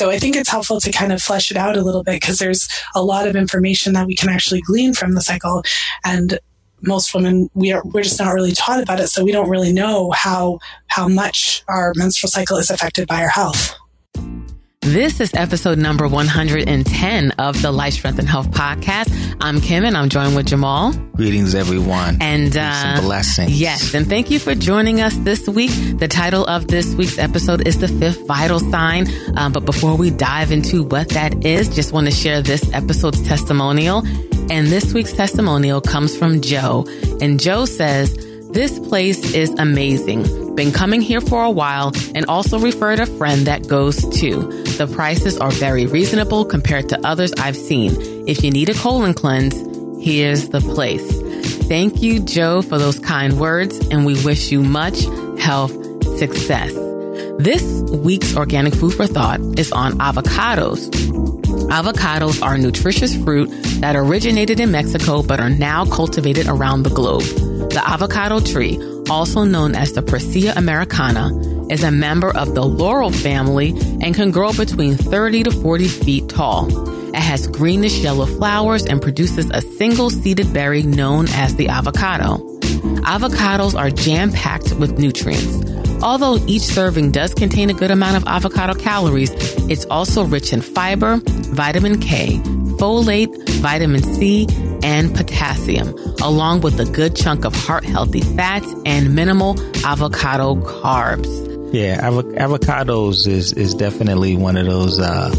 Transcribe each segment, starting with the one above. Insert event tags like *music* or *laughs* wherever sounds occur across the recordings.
So I think it's helpful to kind of flesh it out a little bit because there's a lot of information that we can actually glean from the cycle. And most women we are we're just not really taught about it so we don't really know how how much our menstrual cycle is affected by our health this is episode number 110 of the Life, Strength, and Health podcast. I'm Kim and I'm joined with Jamal. Greetings, everyone. And uh, blessings. Yes. And thank you for joining us this week. The title of this week's episode is The Fifth Vital Sign. Um, but before we dive into what that is, just want to share this episode's testimonial. And this week's testimonial comes from Joe. And Joe says, this place is amazing. Been coming here for a while and also referred a friend that goes too. The prices are very reasonable compared to others I've seen. If you need a colon cleanse, here's the place. Thank you, Joe, for those kind words, and we wish you much health success. This week's organic food for thought is on avocados. Avocados are nutritious fruit that originated in Mexico but are now cultivated around the globe. The avocado tree, also known as the Persea americana, is a member of the laurel family and can grow between 30 to 40 feet tall. It has greenish yellow flowers and produces a single seeded berry known as the avocado. Avocados are jam packed with nutrients. Although each serving does contain a good amount of avocado calories, it's also rich in fiber, vitamin K, folate, vitamin C, and potassium, along with a good chunk of heart healthy fats and minimal avocado carbs. Yeah, av- avocados is, is definitely one of those uh,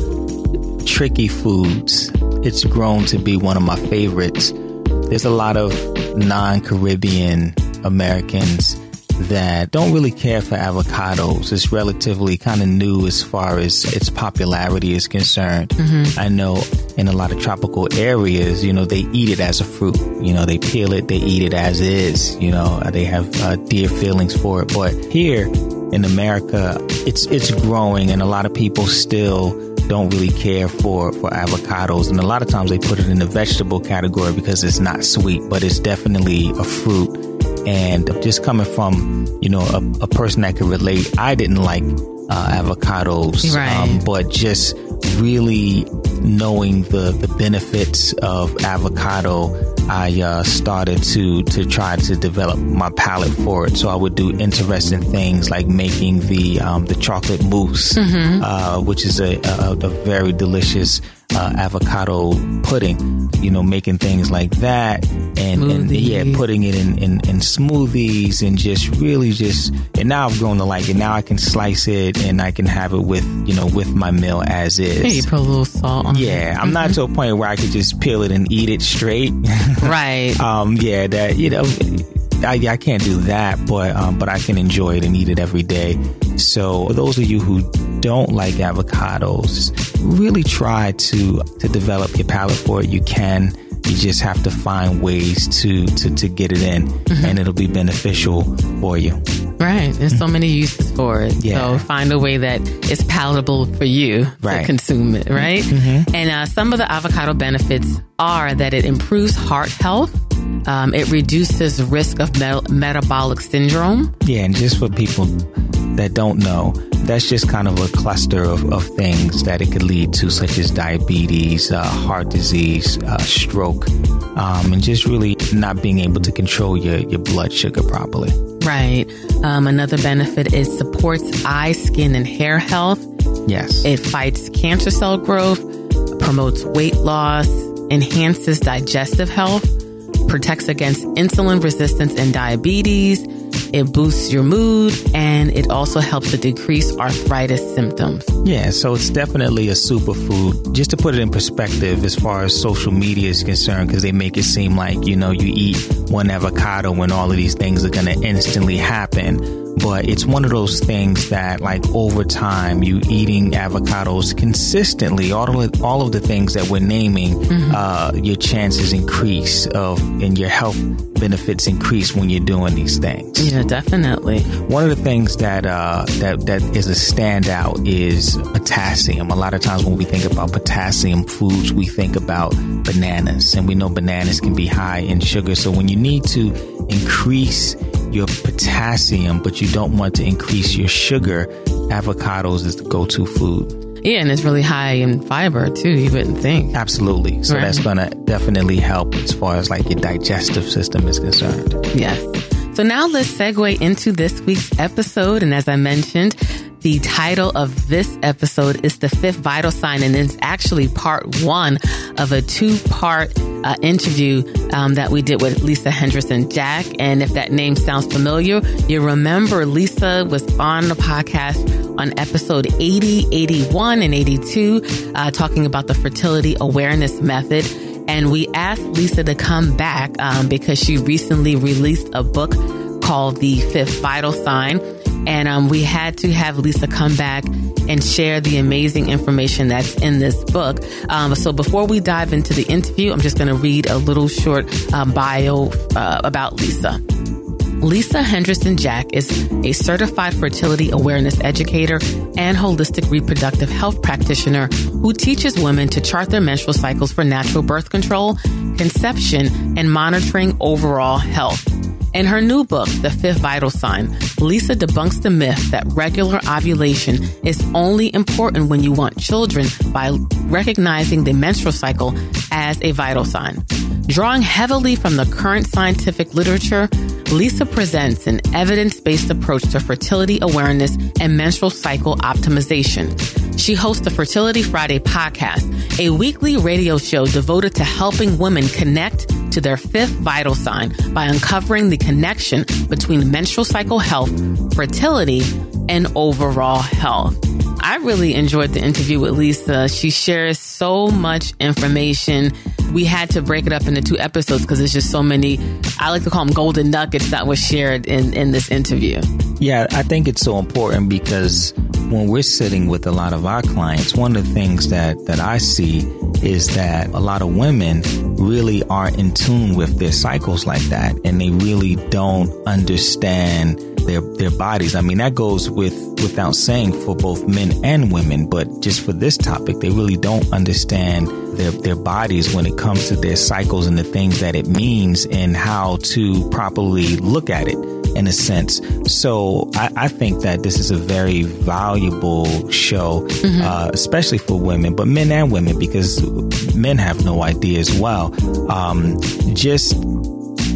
tricky foods. It's grown to be one of my favorites. There's a lot of non Caribbean Americans that don't really care for avocados. It's relatively kind of new as far as its popularity is concerned. Mm-hmm. I know in a lot of tropical areas, you know, they eat it as a fruit. You know, they peel it, they eat it as is. You know, they have uh, dear feelings for it. But here in America, it's it's growing, and a lot of people still don't really care for for avocados. And a lot of times they put it in the vegetable category because it's not sweet but it's definitely a fruit. And just coming from, you know, a, a person that could relate, I didn't like uh, avocados, right. um, but just really knowing the, the benefits of avocado, I uh, started to to try to develop my palate for it. So I would do interesting things like making the um, the chocolate mousse, mm-hmm. uh, which is a, a, a very delicious uh, avocado pudding, you know, making things like that and, and yeah, putting it in, in, in, smoothies and just really just, and now I've grown to like it. Now I can slice it and I can have it with, you know, with my meal as is. Yeah, you put a little salt on yeah. I'm mm-hmm. not to a point where I could just peel it and eat it straight. *laughs* right. um, yeah, that, you know, I, I can't do that, but, um, but I can enjoy it and eat it every day. So for those of you who don't like avocados, really try to to develop your palate for it. You can. You just have to find ways to to, to get it in, mm-hmm. and it'll be beneficial for you. Right. There's so many uses for it. Yeah. So find a way that is palatable for you right. to consume it, right? Mm-hmm. And uh, some of the avocado benefits are that it improves heart health. Um, it reduces risk of met- metabolic syndrome. Yeah, and just for people that don't know, that's just kind of a cluster of, of things that it could lead to, such as diabetes, uh, heart disease, uh, stroke, um, and just really not being able to control your, your blood sugar properly. Right. Um, another benefit is supports eye, skin, and hair health. Yes. It fights cancer cell growth, promotes weight loss, enhances digestive health, protects against insulin resistance and diabetes, it boosts your mood and it also helps to decrease arthritis symptoms. Yeah, so it's definitely a superfood. Just to put it in perspective as far as social media is concerned, because they make it seem like, you know, you eat one avocado when all of these things are going to instantly happen but it's one of those things that like over time you eating avocados consistently all of the, all of the things that we're naming mm-hmm. uh, your chances increase of and your health benefits increase when you're doing these things yeah definitely one of the things that uh, that that is a standout is potassium a lot of times when we think about potassium foods we think about bananas and we know bananas can be high in sugar so when you need to increase your potassium, but you don't want to increase your sugar, avocados is the go to food. Yeah, and it's really high in fiber too, you wouldn't think. Absolutely. So right. that's going to definitely help as far as like your digestive system is concerned. Yes. So now let's segue into this week's episode. And as I mentioned, the title of this episode is The Fifth Vital Sign, and it's actually part one of a two part uh, interview um, that we did with Lisa Hendrickson Jack. And if that name sounds familiar, you remember Lisa was on the podcast on episode 80, 81, and 82, uh, talking about the fertility awareness method. And we asked Lisa to come back um, because she recently released a book called The Fifth Vital Sign. And um, we had to have Lisa come back and share the amazing information that's in this book. Um, so before we dive into the interview, I'm just going to read a little short um, bio uh, about Lisa. Lisa Hendrickson Jack is a certified fertility awareness educator and holistic reproductive health practitioner who teaches women to chart their menstrual cycles for natural birth control, conception, and monitoring overall health. In her new book, The Fifth Vital Sign, Lisa debunks the myth that regular ovulation is only important when you want children by recognizing the menstrual cycle as a vital sign. Drawing heavily from the current scientific literature, Lisa presents an evidence based approach to fertility awareness and menstrual cycle optimization. She hosts the Fertility Friday podcast, a weekly radio show devoted to helping women connect to their fifth vital sign by uncovering the connection between menstrual cycle health, fertility, and overall health. I really enjoyed the interview with Lisa. She shares so much information. We had to break it up into two episodes because there's just so many, I like to call them golden nuggets that was shared in, in this interview. Yeah, I think it's so important because when we're sitting with a lot of our clients, one of the things that, that I see is that a lot of women really aren't in tune with their cycles like that and they really don't understand their their bodies. I mean that goes with without saying for both men and women, but just for this topic, they really don't understand their their bodies when it comes to their cycles and the things that it means and how to properly look at it in a sense. So I, I think that this is a very valuable show, mm-hmm. uh, especially for women, but men and women, because men have no idea as well. Um, just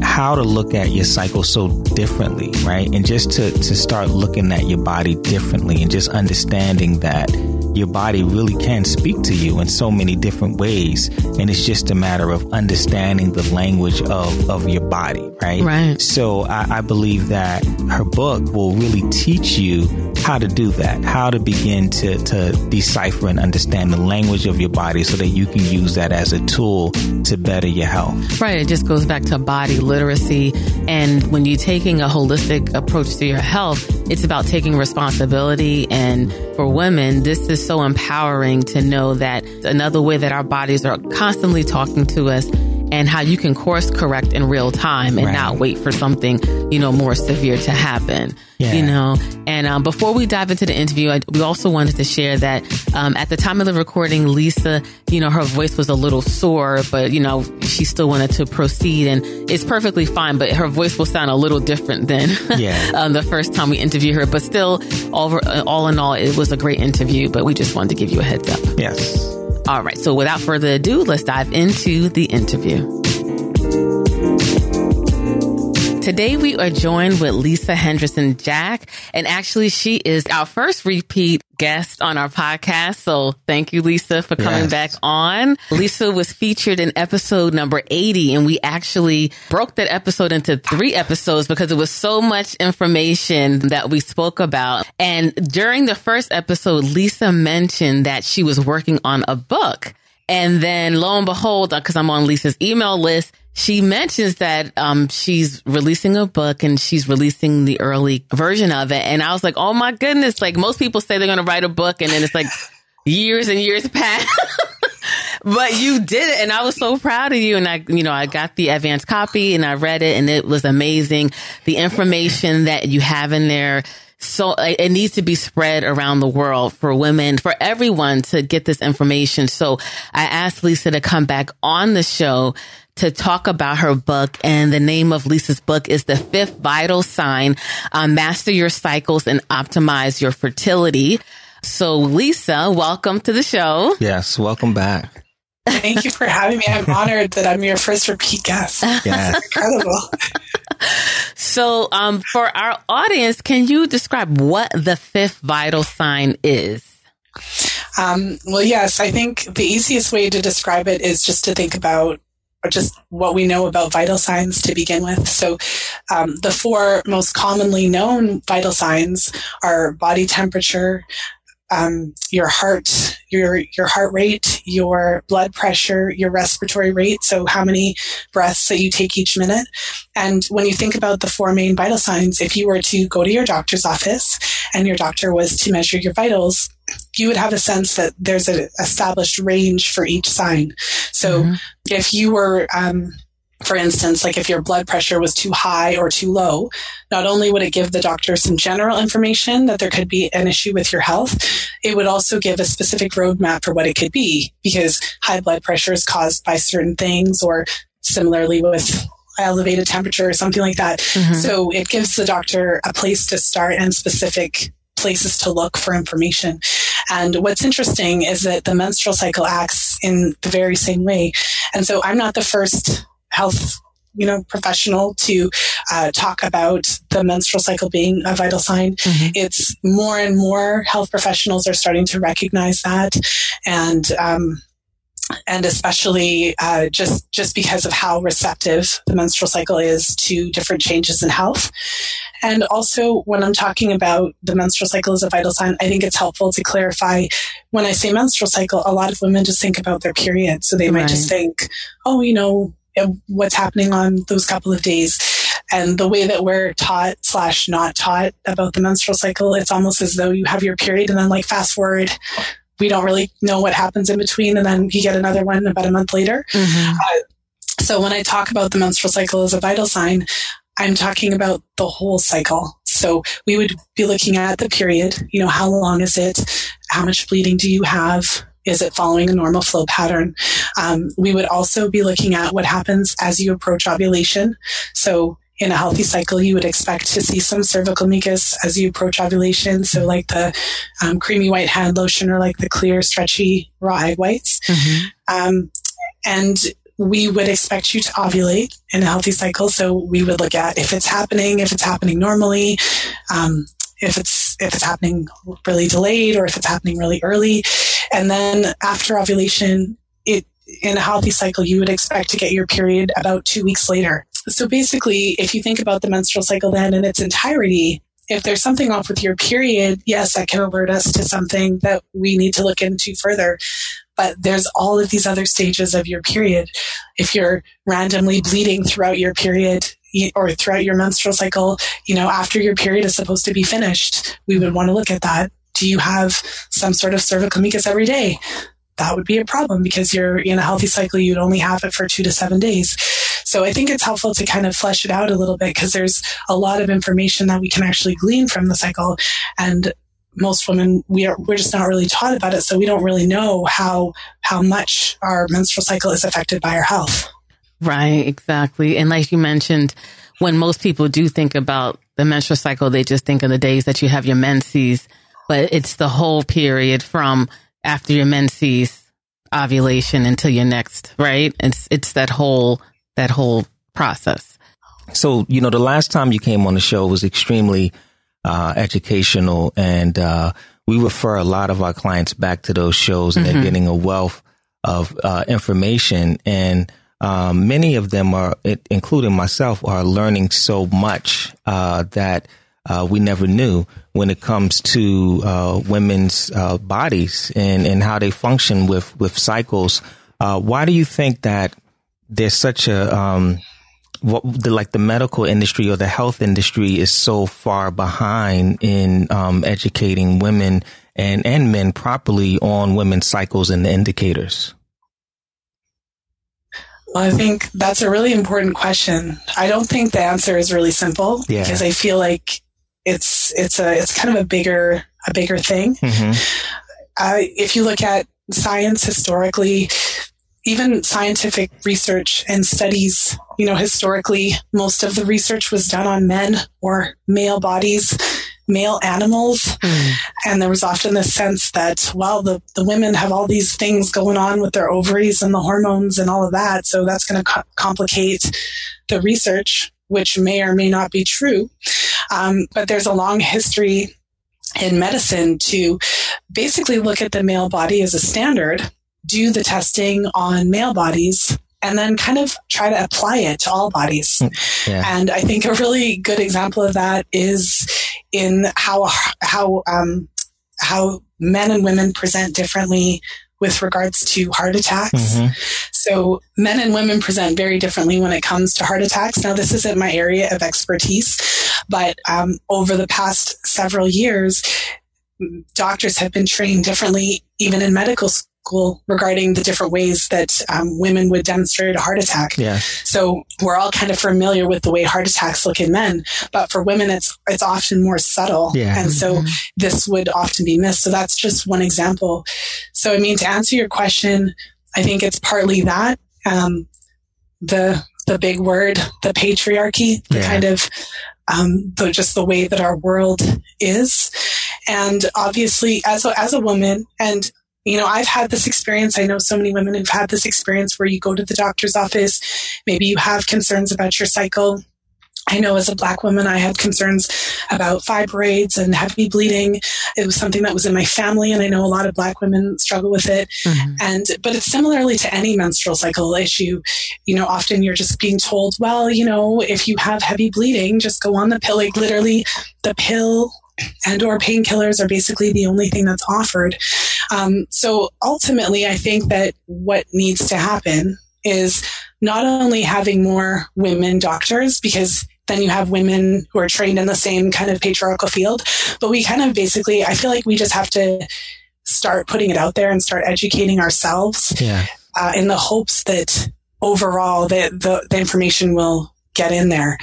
how to look at your cycle so differently, right? And just to, to start looking at your body differently and just understanding that your body really can speak to you in so many different ways. And it's just a matter of understanding the language of, of your body, right? Right. So I, I believe that her book will really teach you how to do that, how to begin to, to decipher and understand the language of your body so that you can use that as a tool to better your health. Right. It just goes back to body literacy. And when you're taking a holistic approach to your health, it's about taking responsibility. And for women, this is so empowering to know that another way that our bodies are constantly talking to us and how you can course correct in real time and right. not wait for something, you know, more severe to happen. Yeah. You know, and um, before we dive into the interview, I, we also wanted to share that um, at the time of the recording, Lisa, you know, her voice was a little sore, but you know, she still wanted to proceed, and it's perfectly fine. But her voice will sound a little different than *laughs* yeah. um, the first time we interviewed her. But still, all, all in all, it was a great interview. But we just wanted to give you a heads up. Yes. All right. So without further ado, let's dive into the interview. Today we are joined with Lisa Hendrickson Jack, and actually she is our first repeat guest on our podcast. So thank you, Lisa, for coming yes. back on. Lisa was featured in episode number 80, and we actually broke that episode into three episodes because it was so much information that we spoke about. And during the first episode, Lisa mentioned that she was working on a book. And then lo and behold, uh, because I'm on Lisa's email list, she mentions that um, she's releasing a book and she's releasing the early version of it. And I was like, oh my goodness. Like most people say they're going to write a book and then it's like *laughs* years and years pass. *laughs* but you did it. And I was so proud of you. And I, you know, I got the advanced copy and I read it and it was amazing. The information that you have in there so it needs to be spread around the world for women, for everyone to get this information. So I asked Lisa to come back on the show to talk about her book. And the name of Lisa's book is The Fifth Vital Sign, uh, Master Your Cycles and Optimize Your Fertility. So, Lisa, welcome to the show. Yes, welcome back. Thank you for having me. I'm honored that I'm your first repeat guest. *laughs* Yeah. Incredible. So, um, for our audience, can you describe what the fifth vital sign is? Um, well, yes, I think the easiest way to describe it is just to think about just what we know about vital signs to begin with. So, um, the four most commonly known vital signs are body temperature, um, your heart, your your heart rate, your blood pressure, your respiratory rate. So how many breaths that you take each minute. And when you think about the four main vital signs, if you were to go to your doctor's office and your doctor was to measure your vitals, you would have a sense that there's an established range for each sign. So mm-hmm. if you were um, for instance, like if your blood pressure was too high or too low, not only would it give the doctor some general information that there could be an issue with your health, it would also give a specific roadmap for what it could be because high blood pressure is caused by certain things or similarly with elevated temperature or something like that. Mm-hmm. So it gives the doctor a place to start and specific places to look for information. And what's interesting is that the menstrual cycle acts in the very same way. And so I'm not the first health you know professional to uh, talk about the menstrual cycle being a vital sign mm-hmm. it's more and more health professionals are starting to recognize that and um, and especially uh, just just because of how receptive the menstrual cycle is to different changes in health. And also, when I'm talking about the menstrual cycle as a vital sign, I think it's helpful to clarify when I say menstrual cycle, a lot of women just think about their period. So they right. might just think, oh, you know, what's happening on those couple of days. And the way that we're taught slash not taught about the menstrual cycle it's almost as though you have your period and then like fast forward we don't really know what happens in between and then you get another one about a month later. Mm-hmm. uh, so when i talk about the menstrual cycle as a vital sign i'm talking about the whole cycle. So we would be looking at the period you know how long is it? How much bleeding do you have is it following a normal flow pattern? Um, we would also be looking at what happens as you approach ovulation. So in a healthy cycle, you would expect to see some cervical mucus as you approach ovulation. So, like the um, creamy white hand lotion or like the clear, stretchy raw egg whites. Mm-hmm. Um, and we would expect you to ovulate in a healthy cycle. So, we would look at if it's happening, if it's happening normally, um, if it's if it's happening really delayed or if it's happening really early. And then after ovulation, it in a healthy cycle, you would expect to get your period about two weeks later. So basically, if you think about the menstrual cycle then in its entirety, if there's something off with your period, yes, that can alert us to something that we need to look into further. But there's all of these other stages of your period. If you're randomly bleeding throughout your period, or throughout your menstrual cycle, you know, after your period is supposed to be finished, we would want to look at that. Do you have some sort of cervical mucus every day? That would be a problem because you're in a healthy cycle, you'd only have it for two to seven days. So I think it's helpful to kind of flesh it out a little bit because there's a lot of information that we can actually glean from the cycle. And most women we are we're just not really taught about it so we don't really know how how much our menstrual cycle is affected by our health Right, exactly. And like you mentioned, when most people do think about the menstrual cycle, they just think of the days that you have your menses, but it's the whole period from after your menses ovulation until your next, right? It's it's that whole that whole process. So, you know, the last time you came on the show was extremely uh, educational and uh, we refer a lot of our clients back to those shows and mm-hmm. they're getting a wealth of uh, information and um, many of them are, including myself, are learning so much uh, that uh, we never knew when it comes to uh, women's uh, bodies and, and how they function with with cycles. Uh, why do you think that there's such a um, what the, like the medical industry or the health industry is so far behind in um, educating women and and men properly on women's cycles and the indicators? Well, I think that's a really important question. I don't think the answer is really simple yeah. because I feel like it's it's a it's kind of a bigger a bigger thing. Mm-hmm. Uh, if you look at science historically, even scientific research and studies, you know, historically, most of the research was done on men or male bodies. Male animals. Mm. And there was often this sense that, well, the, the women have all these things going on with their ovaries and the hormones and all of that. So that's going to co- complicate the research, which may or may not be true. Um, but there's a long history in medicine to basically look at the male body as a standard, do the testing on male bodies, and then kind of try to apply it to all bodies. Mm, yeah. And I think a really good example of that is in how how um, how men and women present differently with regards to heart attacks. Mm-hmm. So men and women present very differently when it comes to heart attacks. Now, this isn't my area of expertise, but um, over the past several years, doctors have been trained differently, even in medical school regarding the different ways that um, women would demonstrate a heart attack. Yeah. So we're all kind of familiar with the way heart attacks look in men, but for women, it's it's often more subtle, yeah. and so mm-hmm. this would often be missed. So that's just one example. So I mean, to answer your question, I think it's partly that um, the the big word, the patriarchy, the yeah. kind of um, the, just the way that our world is, and obviously as a, as a woman, and you know, I've had this experience. I know so many women who've had this experience where you go to the doctor's office, maybe you have concerns about your cycle. I know as a black woman, I had concerns about fibroids and heavy bleeding. It was something that was in my family, and I know a lot of black women struggle with it. Mm-hmm. And, but it's similarly to any menstrual cycle issue. You know, often you're just being told, well, you know, if you have heavy bleeding, just go on the pill. Like literally, the pill and or painkillers are basically the only thing that's offered. Um, so ultimately, I think that what needs to happen is not only having more women doctors, because then you have women who are trained in the same kind of patriarchal field, but we kind of basically, I feel like we just have to start putting it out there and start educating ourselves yeah. uh, in the hopes that overall the, the, the information will get in there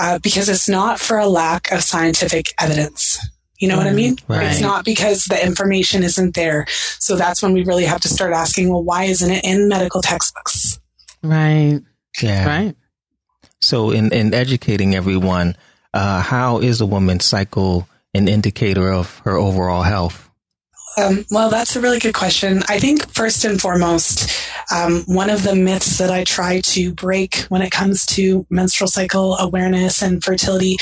uh, because it's not for a lack of scientific evidence. You know what I mean? Right. It's not because the information isn't there. So that's when we really have to start asking, well, why isn't it in medical textbooks? Right. Yeah. Right. So in, in educating everyone, uh, how is a woman's cycle an indicator of her overall health? Um, well, that's a really good question. I think first and foremost, um, one of the myths that I try to break when it comes to menstrual cycle awareness and fertility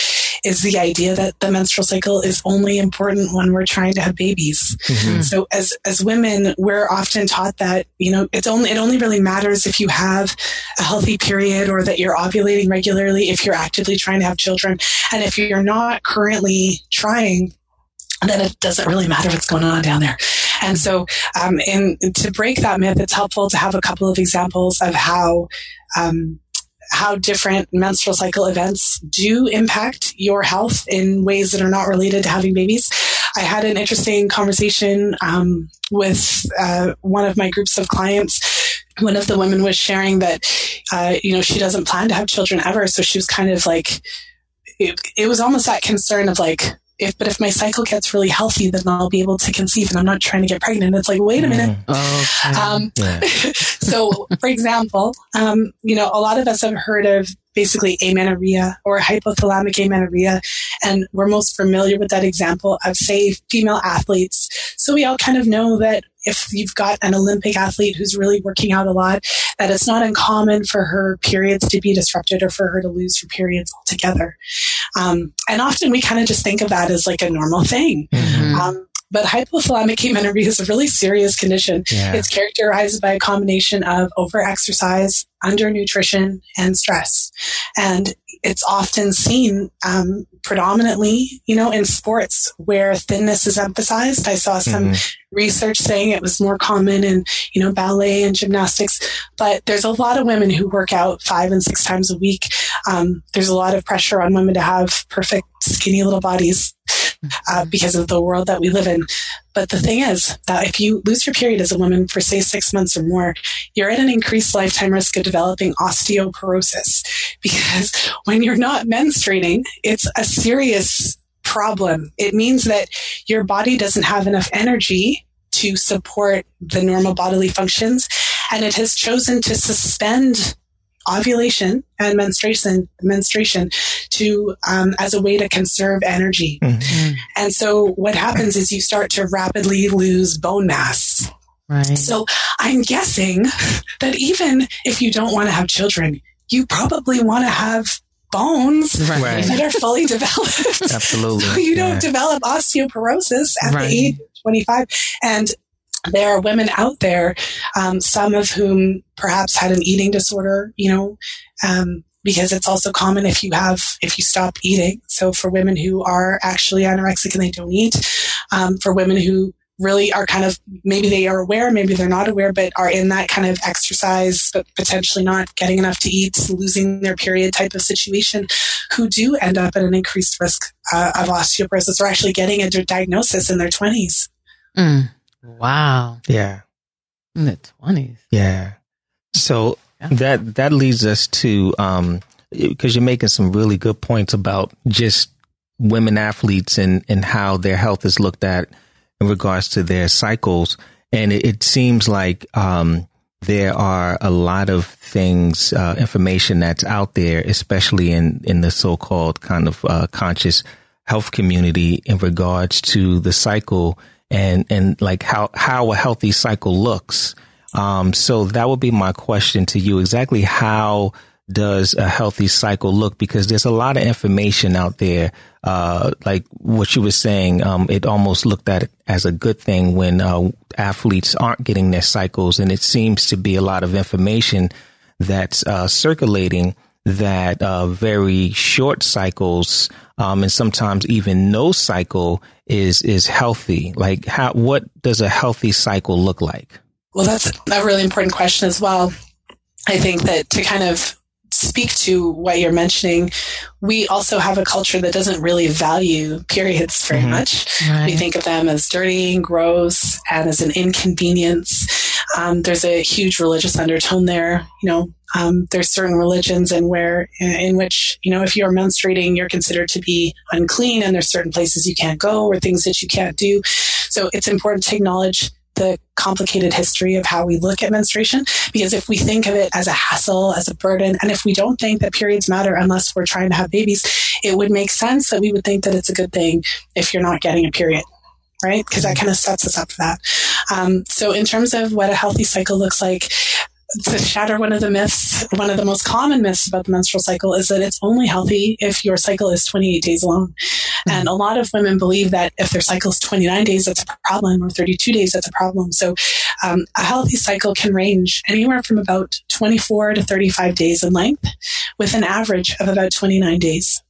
is the idea that the menstrual cycle is only important when we're trying to have babies. Mm-hmm. So as as women, we're often taught that you know it's only it only really matters if you have a healthy period or that you're ovulating regularly if you're actively trying to have children, and if you're not currently trying then it doesn't really matter what's going on down there. And so, um, to break that myth, it's helpful to have a couple of examples of how, um, how different menstrual cycle events do impact your health in ways that are not related to having babies. I had an interesting conversation um, with uh, one of my groups of clients. One of the women was sharing that, uh, you know, she doesn't plan to have children ever. So she was kind of like, it, it was almost that concern of like, if but if my cycle gets really healthy, then I'll be able to conceive, and I'm not trying to get pregnant. It's like, wait a minute. Mm. Okay. Um, yeah. *laughs* so, for example, um, you know, a lot of us have heard of basically amenorrhea or hypothalamic amenorrhea, and we're most familiar with that example of, say, female athletes. So we all kind of know that if you've got an Olympic athlete who's really working out a lot, that it's not uncommon for her periods to be disrupted or for her to lose her periods altogether. Um, and often we kind of just think of that as like a normal thing. Mm-hmm. Um, but hypothalamic amenorrhea is a really serious condition. Yeah. It's characterized by a combination of overexercise, undernutrition, and stress. And it's often seen um, predominantly, you know, in sports where thinness is emphasized. I saw some mm-hmm. research saying it was more common in, you know, ballet and gymnastics. But there's a lot of women who work out five and six times a week. Um, there's a lot of pressure on women to have perfect, skinny little bodies uh, because of the world that we live in. But the thing is that if you lose your period as a woman for say six months or more, you're at an increased lifetime risk of developing osteoporosis *laughs* because when you're not menstruating, it's a serious problem. It means that your body doesn't have enough energy to support the normal bodily functions and it has chosen to suspend ovulation and menstruation menstruation to um, as a way to conserve energy. Mm-hmm. And so what happens is you start to rapidly lose bone mass. Right. So I'm guessing that even if you don't want to have children, you probably want to have bones right. that are fully *laughs* developed. Absolutely. so you don't develop osteoporosis at right. the age of 25. And there are women out there, um, some of whom perhaps had an eating disorder, you know, um, because it's also common if you have if you stop eating. So for women who are actually anorexic and they don't eat, um, for women who really are kind of maybe they are aware, maybe they're not aware, but are in that kind of exercise, but potentially not getting enough to eat, losing their period type of situation, who do end up at an increased risk uh, of osteoporosis or actually getting a diagnosis in their 20s. Mm. Wow. Yeah. In the 20s. Yeah. So yeah. that that leads us to um because you're making some really good points about just women athletes and and how their health is looked at in regards to their cycles. And it, it seems like um, there are a lot of things, uh, information that's out there, especially in, in the so-called kind of uh, conscious health community in regards to the cycle and, and like how, how a healthy cycle looks. Um, so that would be my question to you. Exactly how does a healthy cycle look? Because there's a lot of information out there. Uh, like what you were saying, um, it almost looked at as a good thing when uh, athletes aren't getting their cycles, and it seems to be a lot of information that's uh, circulating that uh, very short cycles um, and sometimes even no cycle is is healthy. Like, how what does a healthy cycle look like? Well, that's a really important question as well. I think that to kind of speak to what you're mentioning, we also have a culture that doesn't really value periods very mm-hmm. much. Right. We think of them as dirty, gross, and as an inconvenience. Um, there's a huge religious undertone there. You know, um, there's certain religions in where in which you know if you're menstruating, you're considered to be unclean, and there's certain places you can't go or things that you can't do. So it's important to acknowledge the complicated history of how we look at menstruation. Because if we think of it as a hassle, as a burden, and if we don't think that periods matter unless we're trying to have babies, it would make sense that we would think that it's a good thing if you're not getting a period. Right? Because that kind of sets us up for that. Um, so, in terms of what a healthy cycle looks like, to shatter one of the myths, one of the most common myths about the menstrual cycle is that it's only healthy if your cycle is 28 days long. Mm-hmm. And a lot of women believe that if their cycle is 29 days, that's a problem, or 32 days, that's a problem. So um, a healthy cycle can range anywhere from about 24 to 35 days in length, with an average of about 29 days.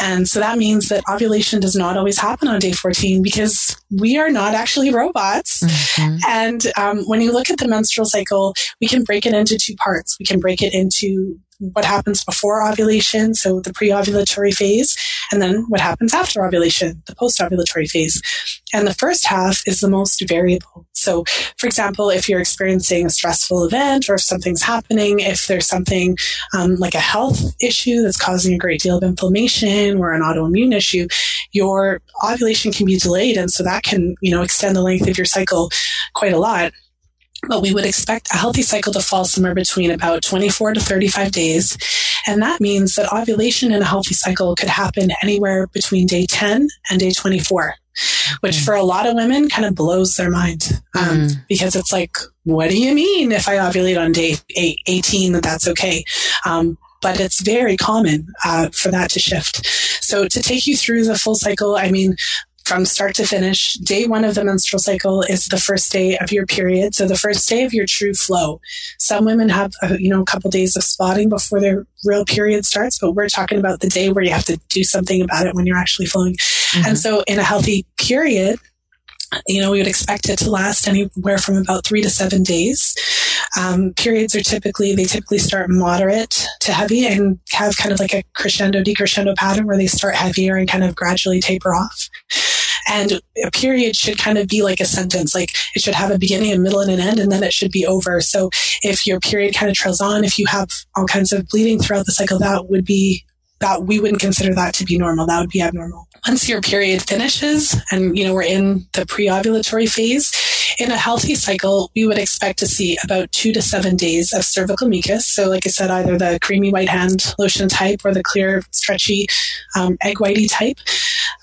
And so that means that ovulation does not always happen on day 14 because we are not actually robots. Mm-hmm. And um, when you look at the menstrual cycle, we can break it into two parts. We can break it into what happens before ovulation, so the pre-ovulatory phase, and then what happens after ovulation, the post-ovulatory phase. And the first half is the most variable. So, for example, if you're experiencing a stressful event or if something's happening, if there's something um, like a health issue that's causing a great deal of inflammation or an autoimmune issue, your ovulation can be delayed. And so that can, you know, extend the length of your cycle quite a lot but we would expect a healthy cycle to fall somewhere between about 24 to 35 days. And that means that ovulation in a healthy cycle could happen anywhere between day 10 and day 24, which mm. for a lot of women kind of blows their mind um, mm. because it's like, what do you mean if I ovulate on day 18 that that's okay? Um, but it's very common uh, for that to shift. So to take you through the full cycle, I mean, from start to finish. Day one of the menstrual cycle is the first day of your period. So the first day of your true flow. Some women have, a, uh, you know, a couple days of spotting before their real period starts, but we're talking about the day where you have to do something about it when you're actually flowing. Mm-hmm. And so in a healthy period, you know, we would expect it to last anywhere from about three to seven days. Um, periods are typically, they typically start moderate to heavy and have kind of like a crescendo decrescendo pattern where they start heavier and kind of gradually taper off. And a period should kind of be like a sentence, like it should have a beginning, a middle, and an end, and then it should be over. So if your period kind of trails on, if you have all kinds of bleeding throughout the cycle, that would be that we wouldn't consider that to be normal. That would be abnormal. Once your period finishes and, you know, we're in the pre-ovulatory phase, in a healthy cycle, we would expect to see about two to seven days of cervical mucus. So, like I said, either the creamy white hand lotion type or the clear, stretchy um, egg whitey type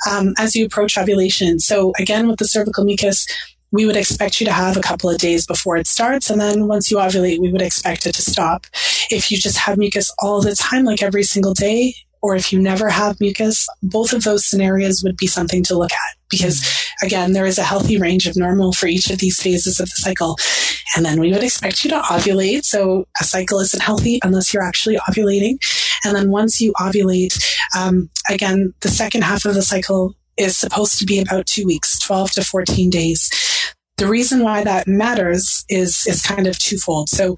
um, as you approach ovulation. So, again, with the cervical mucus, we would expect you to have a couple of days before it starts. And then once you ovulate, we would expect it to stop. If you just have mucus all the time, like every single day, or if you never have mucus, both of those scenarios would be something to look at because again, there is a healthy range of normal for each of these phases of the cycle. And then we would expect you to ovulate. So a cycle isn't healthy unless you're actually ovulating. And then once you ovulate, um, again, the second half of the cycle is supposed to be about two weeks, 12 to 14 days. The reason why that matters is is kind of twofold. So,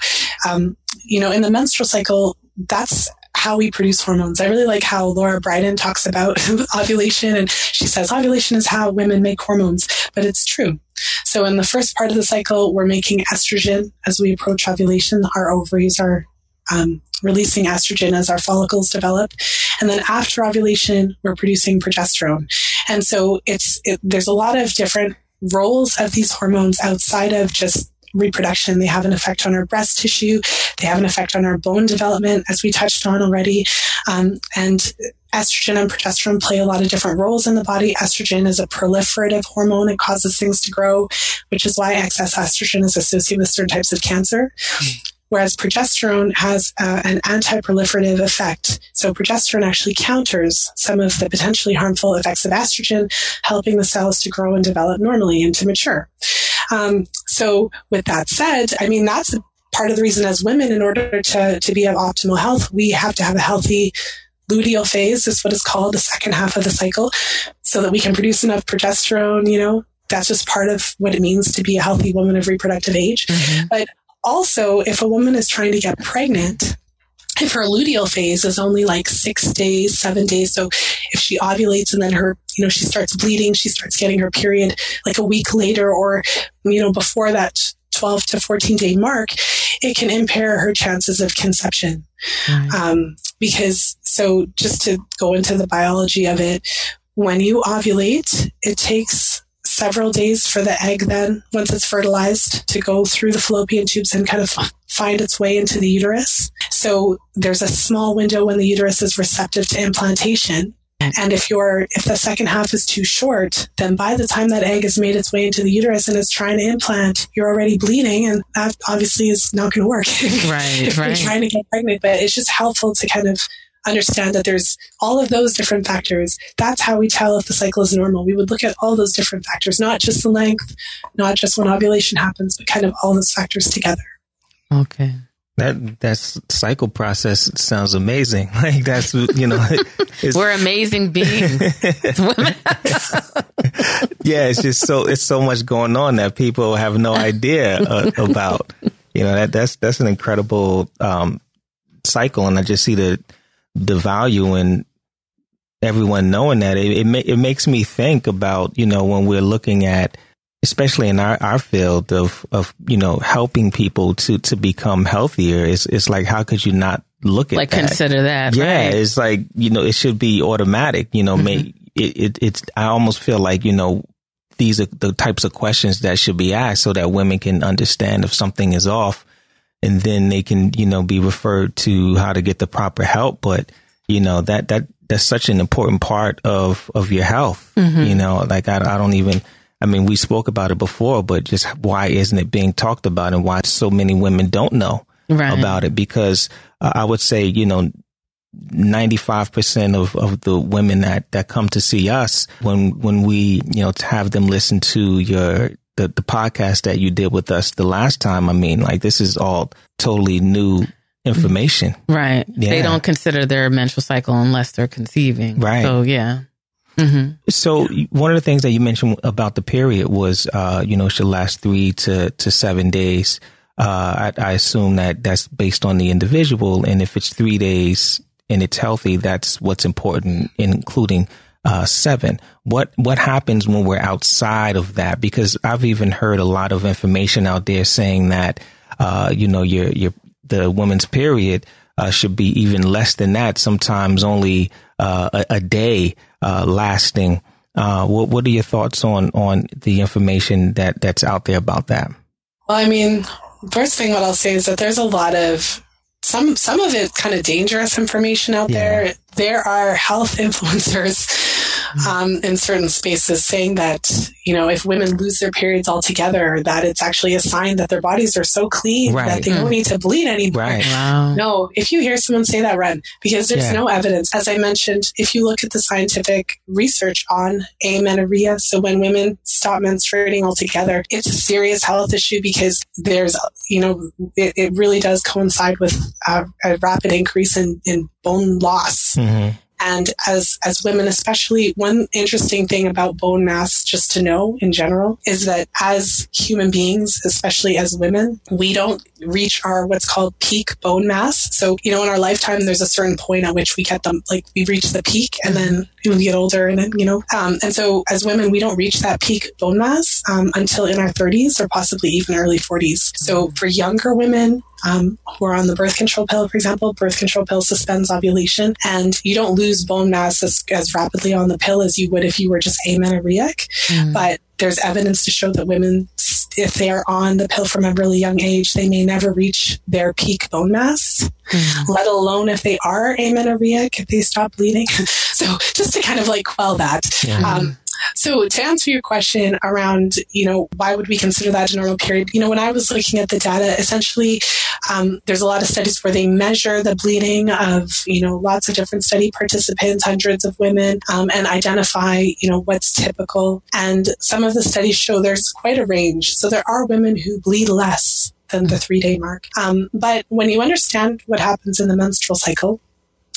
um, you know, in the menstrual cycle, that's how we produce hormones. I really like how Lara Briden talks about *laughs* ovulation and she says ovulation is how women make hormones, but it's true. So in the first part of the cycle, we're making estrogen as we approach ovulation. Our ovaries are um, releasing estrogen as our follicles develop. And then after ovulation, we're producing progesterone. And so it's, it, there's a lot of different roles of these hormones outside of just reproduction. They have an effect on our breast tissue. They have an effect on our bone development, as we touched on already. Um, and estrogen and progesterone play a lot of different roles in the body. Estrogen is a proliferative hormone. It causes things to grow, which is why excess estrogen is associated with certain types of cancer. Mm whereas progesterone has uh, an anti-proliferative effect. So progesterone actually counters some of the potentially harmful effects of estrogen, helping the cells to grow and develop normally and to mature. Um, so with that said, I mean, that's part of the reason as women, in order to, to be of optimal health, we have to have a healthy luteal phase is what is called the second half of the cycle so that we can produce enough progesterone, you know, that's just part of what it means to be a healthy woman of reproductive age. Mm-hmm. But also, if a woman is trying to get pregnant, if her luteal phase is only like six days, seven days, so if she ovulates and then her, you know, she starts bleeding, she starts getting her period like a week later or, you know, before that 12 to 14 day mark, it can impair her chances of conception. Right. Um, because, so just to go into the biology of it, when you ovulate, it takes several days for the egg then, once it's fertilized, to go through the fallopian tubes and kind of find its way into the uterus. So there's a small window when the uterus is receptive to implantation. Mm-hmm. And if you're, if the second half is too short, then by the time that egg has made its way into the uterus and is trying to implant, you're already bleeding and that obviously is not going to work. Right, *laughs* if right. you're trying to get pregnant, but it's just helpful to kind of understand that there's all of those different factors. That's how we tell if the cycle is normal. We would look at all those different factors, not just the length, not just when ovulation happens, but kind of all those factors together. Okay. That that cycle process sounds amazing. *laughs* Like that's you know, *laughs* we're amazing beings. *laughs* yeah, it's just so it's so much going on that people have no idea uh, about. You know that that's that's an incredible um, cycle, and I just see the the value in everyone knowing that. It it, ma- it makes me think about you know when we're looking at especially in our, our field of of you know helping people to to become healthier. It's it's like how could you not look at like that? consider that? Yeah, right? it's like you know it should be automatic. You know, mm-hmm. make it, it it's I almost feel like you know these are the types of questions that should be asked so that women can understand if something is off and then they can, you know, be referred to how to get the proper help. But, you know, that, that, that's such an important part of, of your health. Mm-hmm. You know, like I, I don't even, I mean, we spoke about it before, but just why isn't it being talked about and why so many women don't know right. about it? Because uh, I would say, you know, 95% of, of the women that, that come to see us when, when we, you know, have them listen to your, the, the podcast that you did with us the last time. I mean, like this is all totally new information. Right. Yeah. They don't consider their menstrual cycle unless they're conceiving. Right. So yeah. Mm-hmm. So one of the things that you mentioned about the period was, uh, you know, it should last three to, to seven days. Uh, I, I assume that that's based on the individual. And if it's three days and it's healthy, that's what's important, including uh, seven. What what happens when we're outside of that? Because I've even heard a lot of information out there saying that uh, you know your your the woman's period uh, should be even less than that. Sometimes only a, a, day uh, lasting. Uh, what What are your thoughts on on the information that that's out there about that? Well, I mean, first thing what I'll say is that there's a lot of some some of it kind of dangerous information out yeah. there. There are health *laughs* influencers um, in certain spaces saying that you know if women lose their periods altogether, that it's actually a sign that their bodies are so clean right. that they don't need to bleed anymore. Right. Wow. No, if you hear someone say that, run because there's yeah. no evidence. As I mentioned, if you look at the scientific research on amenorrhea, so when women stop menstruating altogether, it's a serious health issue because there's you know it, it really does coincide with a, a rapid increase in, in bone loss. Mm-hmm. And as, as women, especially one interesting thing about bone mass, just to know in general, is that as human beings, especially as women, we don't reach our what's called peak bone mass. So, you know, in our lifetime, there's a certain point at which we get them, like we reach the peak and then we get older and then, you know, um, and so as women, we don't reach that peak bone mass um, until in our 30s or possibly even early 40s. So for younger women, um, who are on the birth control pill, for example, birth control pill suspends ovulation, and you don't lose bone mass as, as rapidly on the pill as you would if you were just amenorrheic. Mm. But there's evidence to show that women, if they are on the pill from a really young age, they may never reach their peak bone mass, mm. let alone if they are amenorrheic, if they stop bleeding. *laughs* so just to kind of like quell that. Yeah. Um, so to answer your question around, you know, why would we consider that a normal period? You know, when I was looking at the data, essentially, um, there's a lot of studies where they measure the bleeding of, you know, lots of different study participants, hundreds of women, um, and identify, you know, what's typical. And some of the studies show there's quite a range. So there are women who bleed less than the three day mark. Um, but when you understand what happens in the menstrual cycle,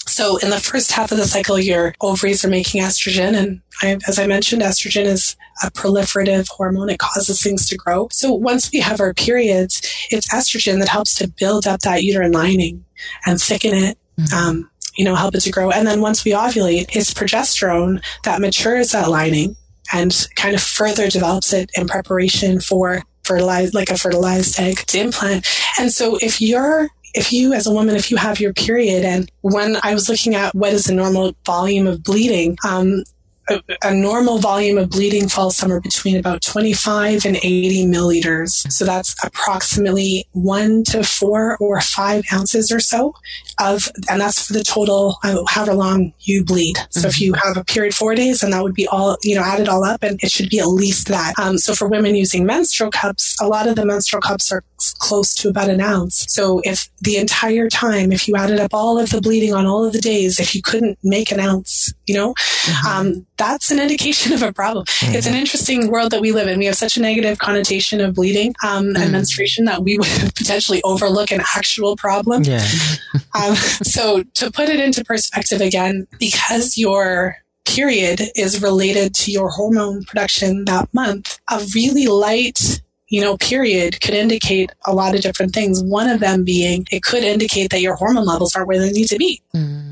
so in the first half of the cycle, your ovaries are making estrogen. And I, as I mentioned, estrogen is a proliferative hormone. It causes things to grow. So once we have our periods, it's estrogen that helps to build up that uterine lining and thicken it. Mm-hmm. Um, you know, help it to grow. And then once we ovulate, it's progesterone that matures that lining and kind of further develops it in preparation for fertilized, like a fertilized egg to implant. And so if you're if you as a woman if you have your period and when i was looking at what is the normal volume of bleeding um, a, a, normal volume of bleeding falls somewhere between about 25 and 80 milliliters. So that's approximately one to four or five ounces or so of, and that's for the total, uh, however long you bleed. So mm-hmm. if you have a period four days, then that would be all, you know, added all up and it should be at least that. Um, so for women using menstrual cups, a lot of the menstrual cups are close to about an ounce. So if the entire time, if you added up all of the bleeding on all of the days, if you couldn't make an ounce, you know, mm-hmm. um, that's an indication *laughs* of a problem. Mm-hmm. It's an interesting world that we live in. We have such a negative connotation of bleeding um, mm. and menstruation that we *laughs* would potentially overlook an actual problem. Yeah. *laughs* um, so to put it into perspective again, because your period is related to your hormone production that month, a really light you know, period could indicate a lot of different things. One of them being it could indicate that your hormone levels aren't where they need to be. Mm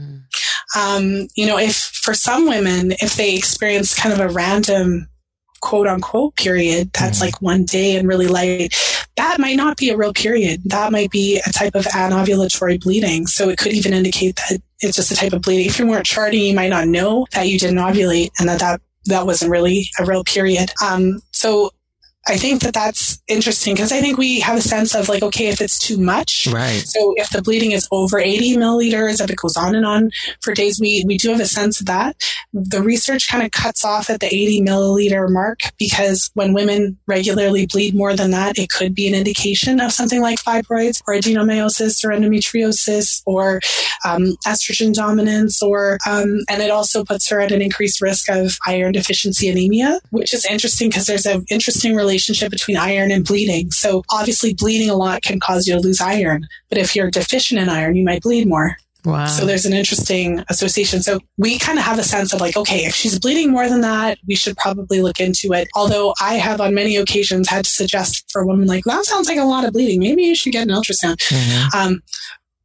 um, you know, if for some women, if they experience kind of a random quote unquote period that's mm-hmm. like one day and really light, that might not be a real period. That might be a type of anovulatory bleeding. So it could even indicate that it's just a type of bleeding. If you weren't charting, you might not know that you didn't ovulate and that that, that wasn't really a real period. Um, so I think that that's interesting because I think we have a sense of like, okay, if it's too much, right? So if the bleeding is over 80 milliliters, if it goes on and on for days, we we do have a sense of that. The research kind of cuts off at the 80 milliliter mark because when women regularly bleed more than that, it could be an indication of something like fibroids or adenomyosis or endometriosis or um, estrogen dominance, or um, and it also puts her at an increased risk of iron deficiency anemia, which is interesting because there's an interesting relationship relationship between iron and bleeding. So obviously bleeding a lot can cause you to lose iron, but if you're deficient in iron, you might bleed more. Wow. So there's an interesting association. So we kind of have a sense of like, okay, if she's bleeding more than that, we should probably look into it. Although I have on many occasions had to suggest for a woman like, that sounds like a lot of bleeding. Maybe you should get an ultrasound. Mm-hmm. Um,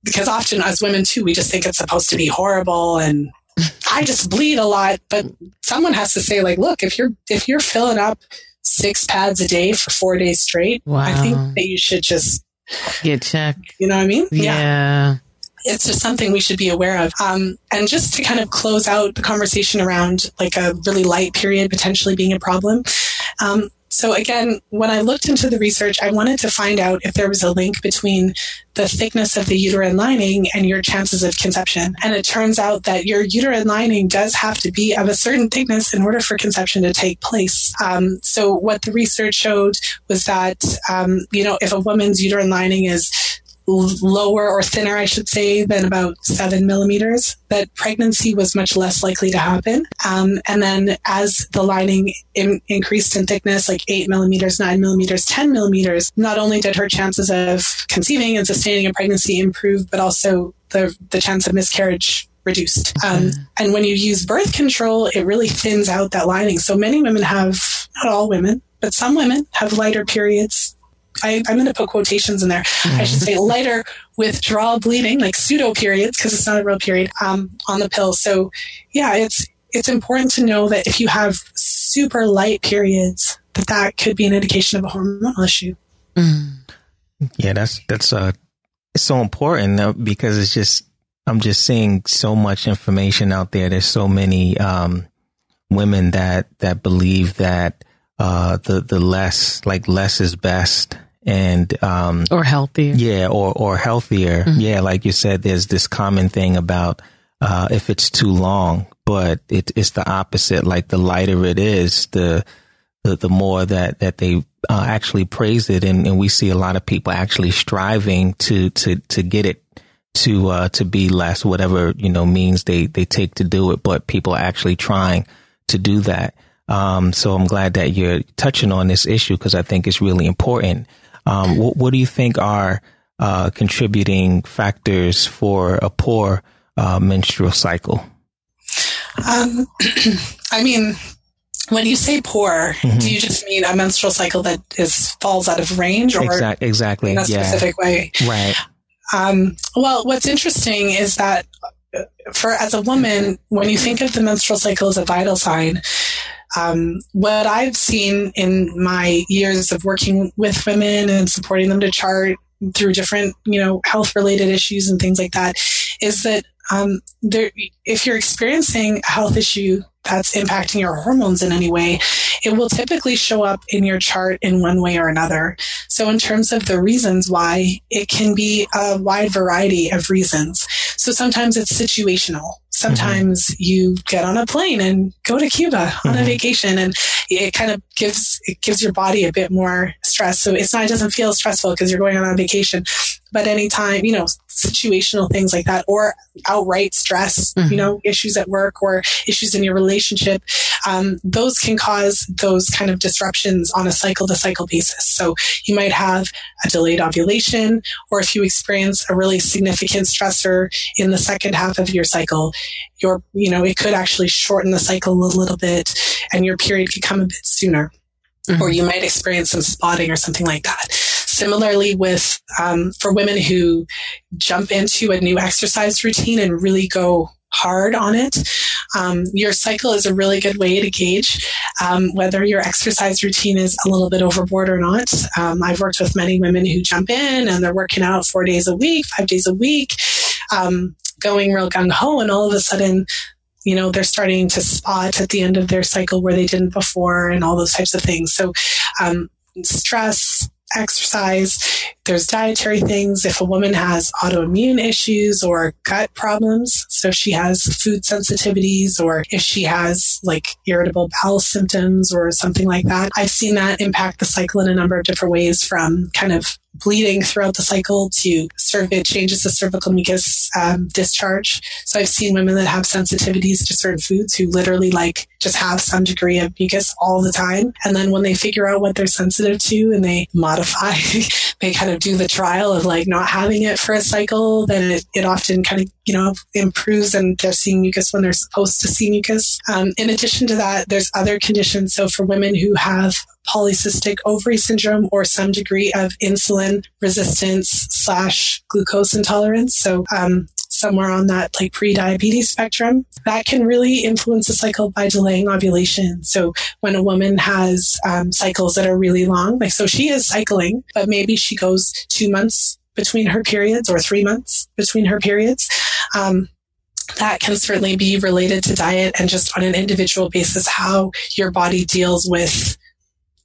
because often as women too, we just think it's supposed to be horrible and *laughs* I just bleed a lot, but someone has to say like, look, if you're, if you're filling up six pads a day for four days straight, wow. I think that you should just get checked. You know what I mean? Yeah. yeah. it's just something we should be aware of. Um, and just to kind of close out the conversation around like a really light period potentially being a problem. Um, so again, when I looked into the research, I wanted to find out if there was a link between the thickness of the uterine lining and your chances of conception. And it turns out that your uterine lining does have to be of a certain thickness in order for conception to take place. Um, so what the research showed was that, um, you know, if a woman's uterine lining is lower or thinner, I should say, than about seven millimeters, that pregnancy was much less likely to happen. Um, and then as the lining in, increased in thickness, like eight millimeters, nine millimeters, 10 millimeters, not only did her chances of conceiving and sustaining a pregnancy improve, but also the, the chance of miscarriage reduced. Um, and when you use birth control, it really thins out that lining. So many women have, not all women, but some women have lighter periods I, am going to put quotations in there. Mm-hmm. I should say lighter withdrawal bleeding, like pseudo periods, because it's not a real period, um, on the pill. So, yeah, it's it's important to know that if you have super light periods, that that could be an indication of a hormonal issue. Mm. Yeah, that's that's uh, it's so important because it's just I'm just seeing so much information out there. There's so many um, women that that believe that uh, the the less like less is best and um or healthier. Yeah or or healthier. Mm-hmm. yeah like you said there's this common thing about uh if it's too long but it, it's the opposite. Like the lighter it is the the, the more that that they uh, actually praise it. And, and we see a lot of people actually striving to to to get it to uh to be less whatever you know means they they take to do it but people are actually trying to do that um, so I'm glad that you're touching on this issue because I think it's really important. Um, what, what, do you think are uh, contributing factors for a poor uh, menstrual cycle? Um, *clears throat* I mean, when you say poor, mm-hmm. do you just mean a menstrual cycle that is falls out of range, or exactly, exactly. in a yeah. specific way? Right. Um, well, what's interesting is that uh, for as a woman, when you think of the menstrual cycle as a vital sign, um, what I've seen in my years of working with women and supporting them to chart through different, you know, health related issues and things like that is that um, there, if you're experiencing a health issue that's impacting your hormones in any way, it will typically show up in your chart in one way or another. So, in terms of the reasons why, it can be a wide variety of reasons. So, sometimes it's situational. Sometimes mm-hmm. you get on a plane and go to Cuba mm-hmm. on a mm-hmm. vacation and it kind of gives, it gives your body a bit more stress. So it's not, it doesn't feel stressful because you're going on a vacation, but anytime, you know, situational things like that or outright stress, mm-hmm. you know, issues at work or issues in your relationship, um, those can cause those kind of disruptions on a cycle to cycle basis. So you might have a delayed ovulation, or if you experience a really significant stressor in the second half of your cycle, your, you know, it could actually shorten the cycle a little bit and your period could come a bit sooner. Mm-hmm. Or you might experience some spotting or something like that. Similarly, with um, for women who jump into a new exercise routine and really go hard on it. Um, your cycle is a really good way to gauge um, whether your exercise routine is a little bit overboard or not. Um, I've worked with many women who jump in and they're working out four days a week, five days a week, um, going real gung ho, and all of a sudden, you know, they're starting to spot at the end of their cycle where they didn't before, and all those types of things. So, um, stress, exercise. There's dietary things. If a woman has autoimmune issues or gut problems, so she has food sensitivities, or if she has like irritable bowel symptoms or something like that, I've seen that impact the cycle in a number of different ways from kind of bleeding throughout the cycle to it changes the cervical mucus um, discharge. So I've seen women that have sensitivities to certain foods who literally like just have some degree of mucus all the time. And then when they figure out what they're sensitive to and they modify, *laughs* they kind of do the trial of like not having it for a cycle, then it, it often kind of, you know, improves and they're seeing mucus when they're supposed to see mucus. Um, in addition to that, there's other conditions. So for women who have polycystic ovary syndrome or some degree of insulin resistance slash glucose intolerance. So, um, somewhere on that like pre-diabetes spectrum that can really influence the cycle by delaying ovulation so when a woman has um, cycles that are really long like so she is cycling but maybe she goes two months between her periods or three months between her periods. Um, that can certainly be related to diet and just on an individual basis how your body deals with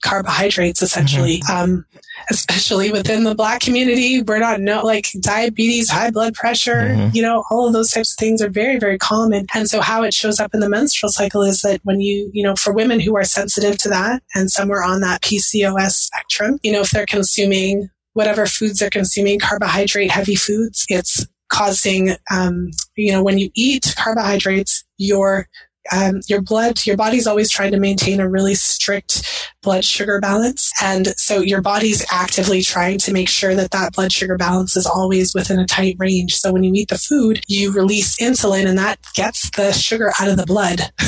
carbohydrates essentially mm-hmm. um, especially within the black community we're not no like diabetes high blood pressure mm-hmm. you know all of those types of things are very very common and so how it shows up in the menstrual cycle is that when you you know for women who are sensitive to that and somewhere on that pcos spectrum you know if they're consuming whatever foods they're consuming carbohydrate heavy foods it's causing, um, you know, when you eat carbohydrates, your um, your blood, your body's always trying to maintain a really strict blood sugar balance. And so your body's actively trying to make sure that that blood sugar balance is always within a tight range. So when you eat the food, you release insulin and that gets the sugar out of the blood. *laughs*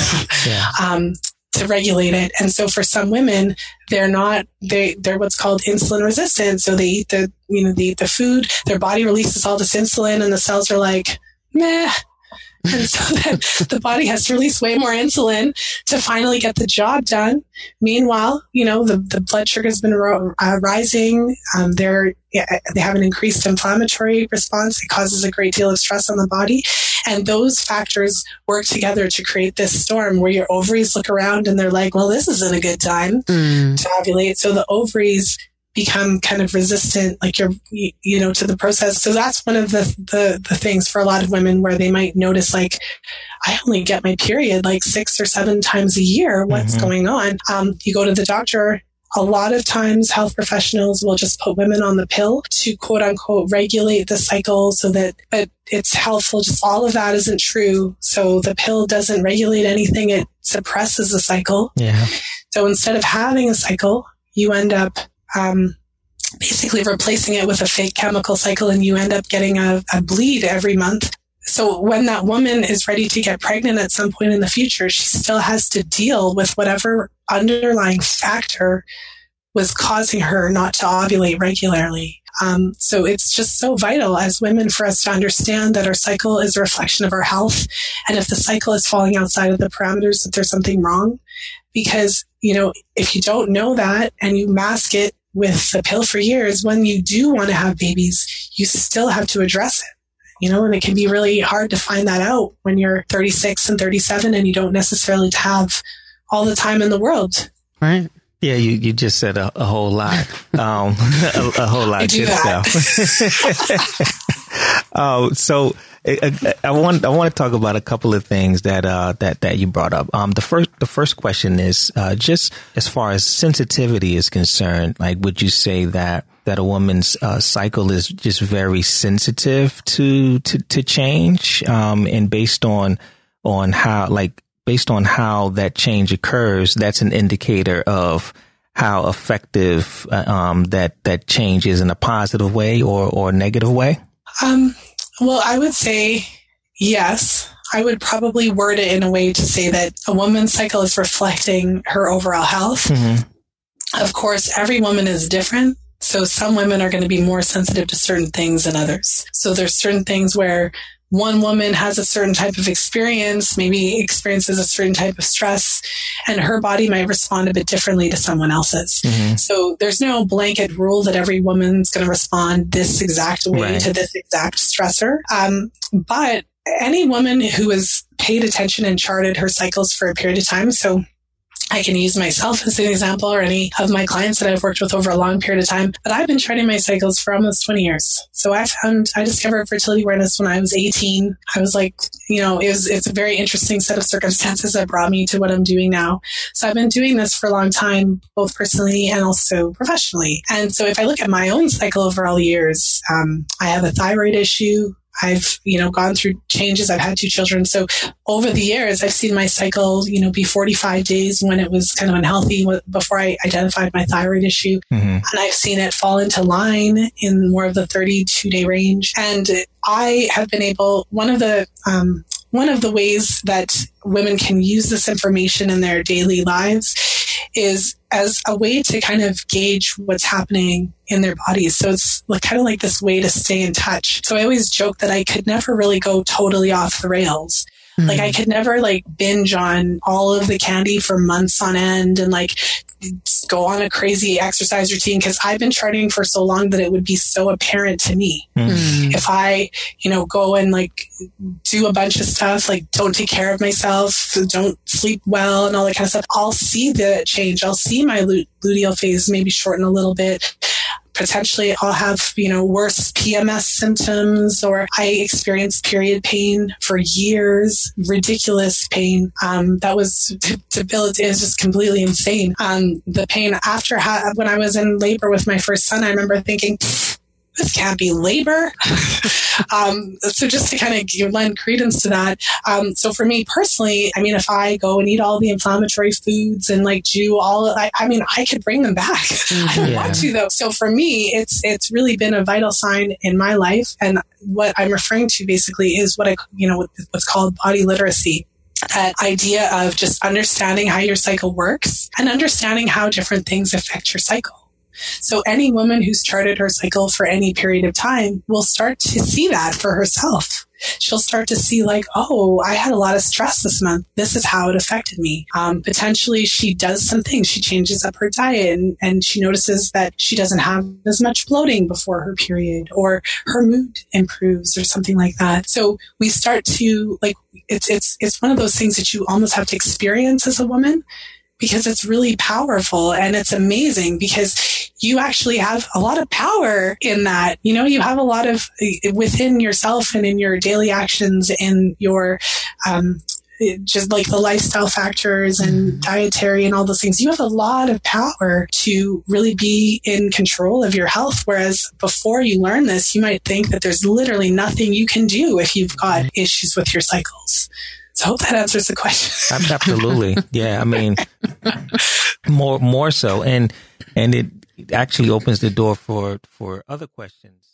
Yeah. um, to regulate it. And so for some women, they're not, they, they're what's called insulin resistant. So they eat the, you know, they eat the food, their body releases all this insulin and the cells are like, meh, and so then the body has to release way more insulin to finally get the job done. Meanwhile, you know, the, the blood sugar has been ro- uh, rising. Um, they're, they have an increased inflammatory response. It causes a great deal of stress on the body. And those factors work together to create this storm where your ovaries look around and they're like, well, this isn't a good time mm. to ovulate. So the ovaries become kind of resistant, like you're, you know, to the process. So that's one of the, the, the things for a lot of women where they might notice, like, I only get my period like six or seven times a year. What's mm-hmm. going on? Um, you go to the doctor. A lot of times health professionals will just put women on the pill to quote unquote regulate the cycle so that, but it's helpful. Just all of that isn't true. So the pill doesn't regulate anything. It suppresses the cycle. Yeah. So instead of having a cycle, you end up um, basically replacing it with a fake chemical cycle and you end up getting a, a bleed every month. So when that woman is ready to get pregnant at some point in the future, she still has to deal with whatever underlying factor was causing her not to ovulate regularly. Um, so it's just so vital as women for us to understand that our cycle is a reflection of our health. And if the cycle is falling outside of the parameters, that there's something wrong. Because, you know, if you don't know that and you mask it with the pill for years, when you do want to have babies, you still have to address it. You know, and it can be really hard to find that out when you're 36 and 37 and you don't necessarily have all the time in the world. Right. Yeah, you, you just said a, a whole lot, um, *laughs* a, a, whole lot *laughs* good stuff. *laughs* uh, so I, I, want I want to talk about a couple of things that uh, that that you brought up. Um, the first the first question is uh, just as far as sensitivity is concerned. Like, would you say that that a woman's uh, cycle is just very sensitive to to to change, um, and based on on how like based on how that change occurs, that's an indicator of how effective uh, um, that that change is in a positive way or or negative way. Um, well, I would say yes. I would probably word it in a way to say that a woman's cycle is reflecting her overall health. Mm-hmm. Of course, every woman is different. So some women are going to be more sensitive to certain things than others. So there's certain things where one woman has a certain type of experience, maybe experiences a certain type of stress, and her body might respond a bit differently to someone else's. Mm-hmm. So there's no blanket rule that every woman's going to respond this exact way right. to this exact stressor. Um, but any woman who has paid attention and charted her cycles for a period of time, so I can use myself *laughs* as an example or any of my clients that I've worked with over a long period of time. But I've been charting my cycles for almost 20 years. So I found, I discovered fertility awareness when I was 18. I was like, you know, it was, it's a very interesting set of circumstances that brought me to what I'm doing now. So I've been doing this for a long time, both personally and also professionally. And so if I look at my own cycle over all years, um, I have a thyroid issue. I've, you know, gone through changes. I've had two children. So over the years, I've seen my cycle, you know, be 45 days when it was kind of unhealthy before I identified my thyroid issue. Mm-hmm. And I've seen it fall into line in more of the 32 day range. And I have been able, one of the, um, one of the ways that women can use this information in their daily lives is as a way to kind of gauge what's happening in their bodies. So it's like, kind of like this way to stay in touch. So I always joke that I could never really go totally off the rails. Mm-hmm. Like I could never like binge on all of the candy for months on end and like go on a crazy exercise routine because I've been charting for so long that it would be so apparent to me. Mm. If I, you know, go and like do a bunch of stuff, like don't take care of myself, don't sleep well and all that kind of stuff, I'll see the change. I'll see my luteal phase maybe shorten a little bit potentially I'll have, you know, worse PMS symptoms or I experienced period pain for years, ridiculous pain. Um, that was *laughs* debilitating. It's just completely insane. Um, the pain after ha- when I was in labor with my first son, I remember thinking, this can't be labor. *laughs* um, so just to kind of lend credence to that. Um, so for me personally, I mean, if I go and eat all the inflammatory foods and like do all, I, I mean, I could bring them back. *laughs* I don't yeah. want to though. So for me, it's it's really been a vital sign in my life, and what I'm referring to basically is what I, you know, what's called body literacy that idea of just understanding how your cycle works and understanding how different things affect your cycle. So any woman who's charted her cycle for any period of time will start to see that for herself. She'll start to see like, oh, I had a lot of stress this month. This is how it affected me. Um, potentially she does some things. She changes up her diet and, and she notices that she doesn't have as much bloating before her period or her mood improves or something like that. So we start to like, it's, it's, it's one of those things that you almost have to experience as a woman because it's really powerful and it's amazing because you actually have a lot of power in that. You know, you have a lot of within yourself and in your daily actions and your, um, just like the lifestyle factors and mm-hmm. dietary and all those things, you have a lot of power to really be in control of your health. Whereas before you learn this, you might think that there's literally nothing you can do if you've got issues with your cycles. So that answers the question. *laughs* Absolutely. Yeah. I mean, more, more so. And, and it, actually opens the door for for other questions.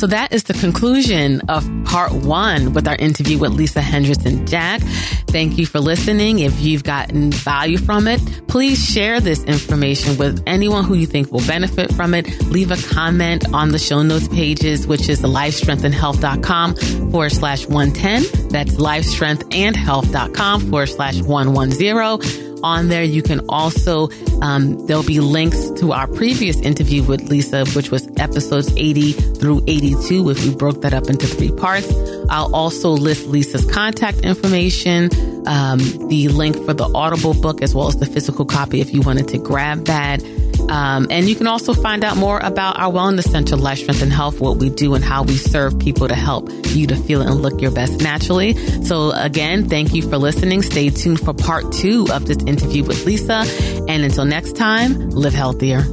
So that is the conclusion of part one with our interview with Lisa Hendrickson Jack. Thank you for listening. If you've gotten value from it, please share this information with anyone who you think will benefit from it. Leave a comment on the show notes pages, which is lifestrengthandhealth.com forward slash 110. That's lifestrengthandhealth.com forward slash 110 on there. You can also, um, there'll be links to our previous interview with Lisa, which was episodes 80 through 82, if we broke that up into three parts. I'll also list Lisa's contact information, um, the link for the Audible book, as well as the physical copy if you wanted to grab that. Um, and you can also find out more about our Wellness Center, Life Strength and Health, what we do and how we serve people to help you to feel and look your best naturally. So again, thank you for listening. Stay tuned for part two of this interview with Lisa. And until next time, live healthier.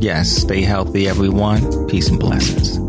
Yes, stay healthy, everyone. Peace and blessings.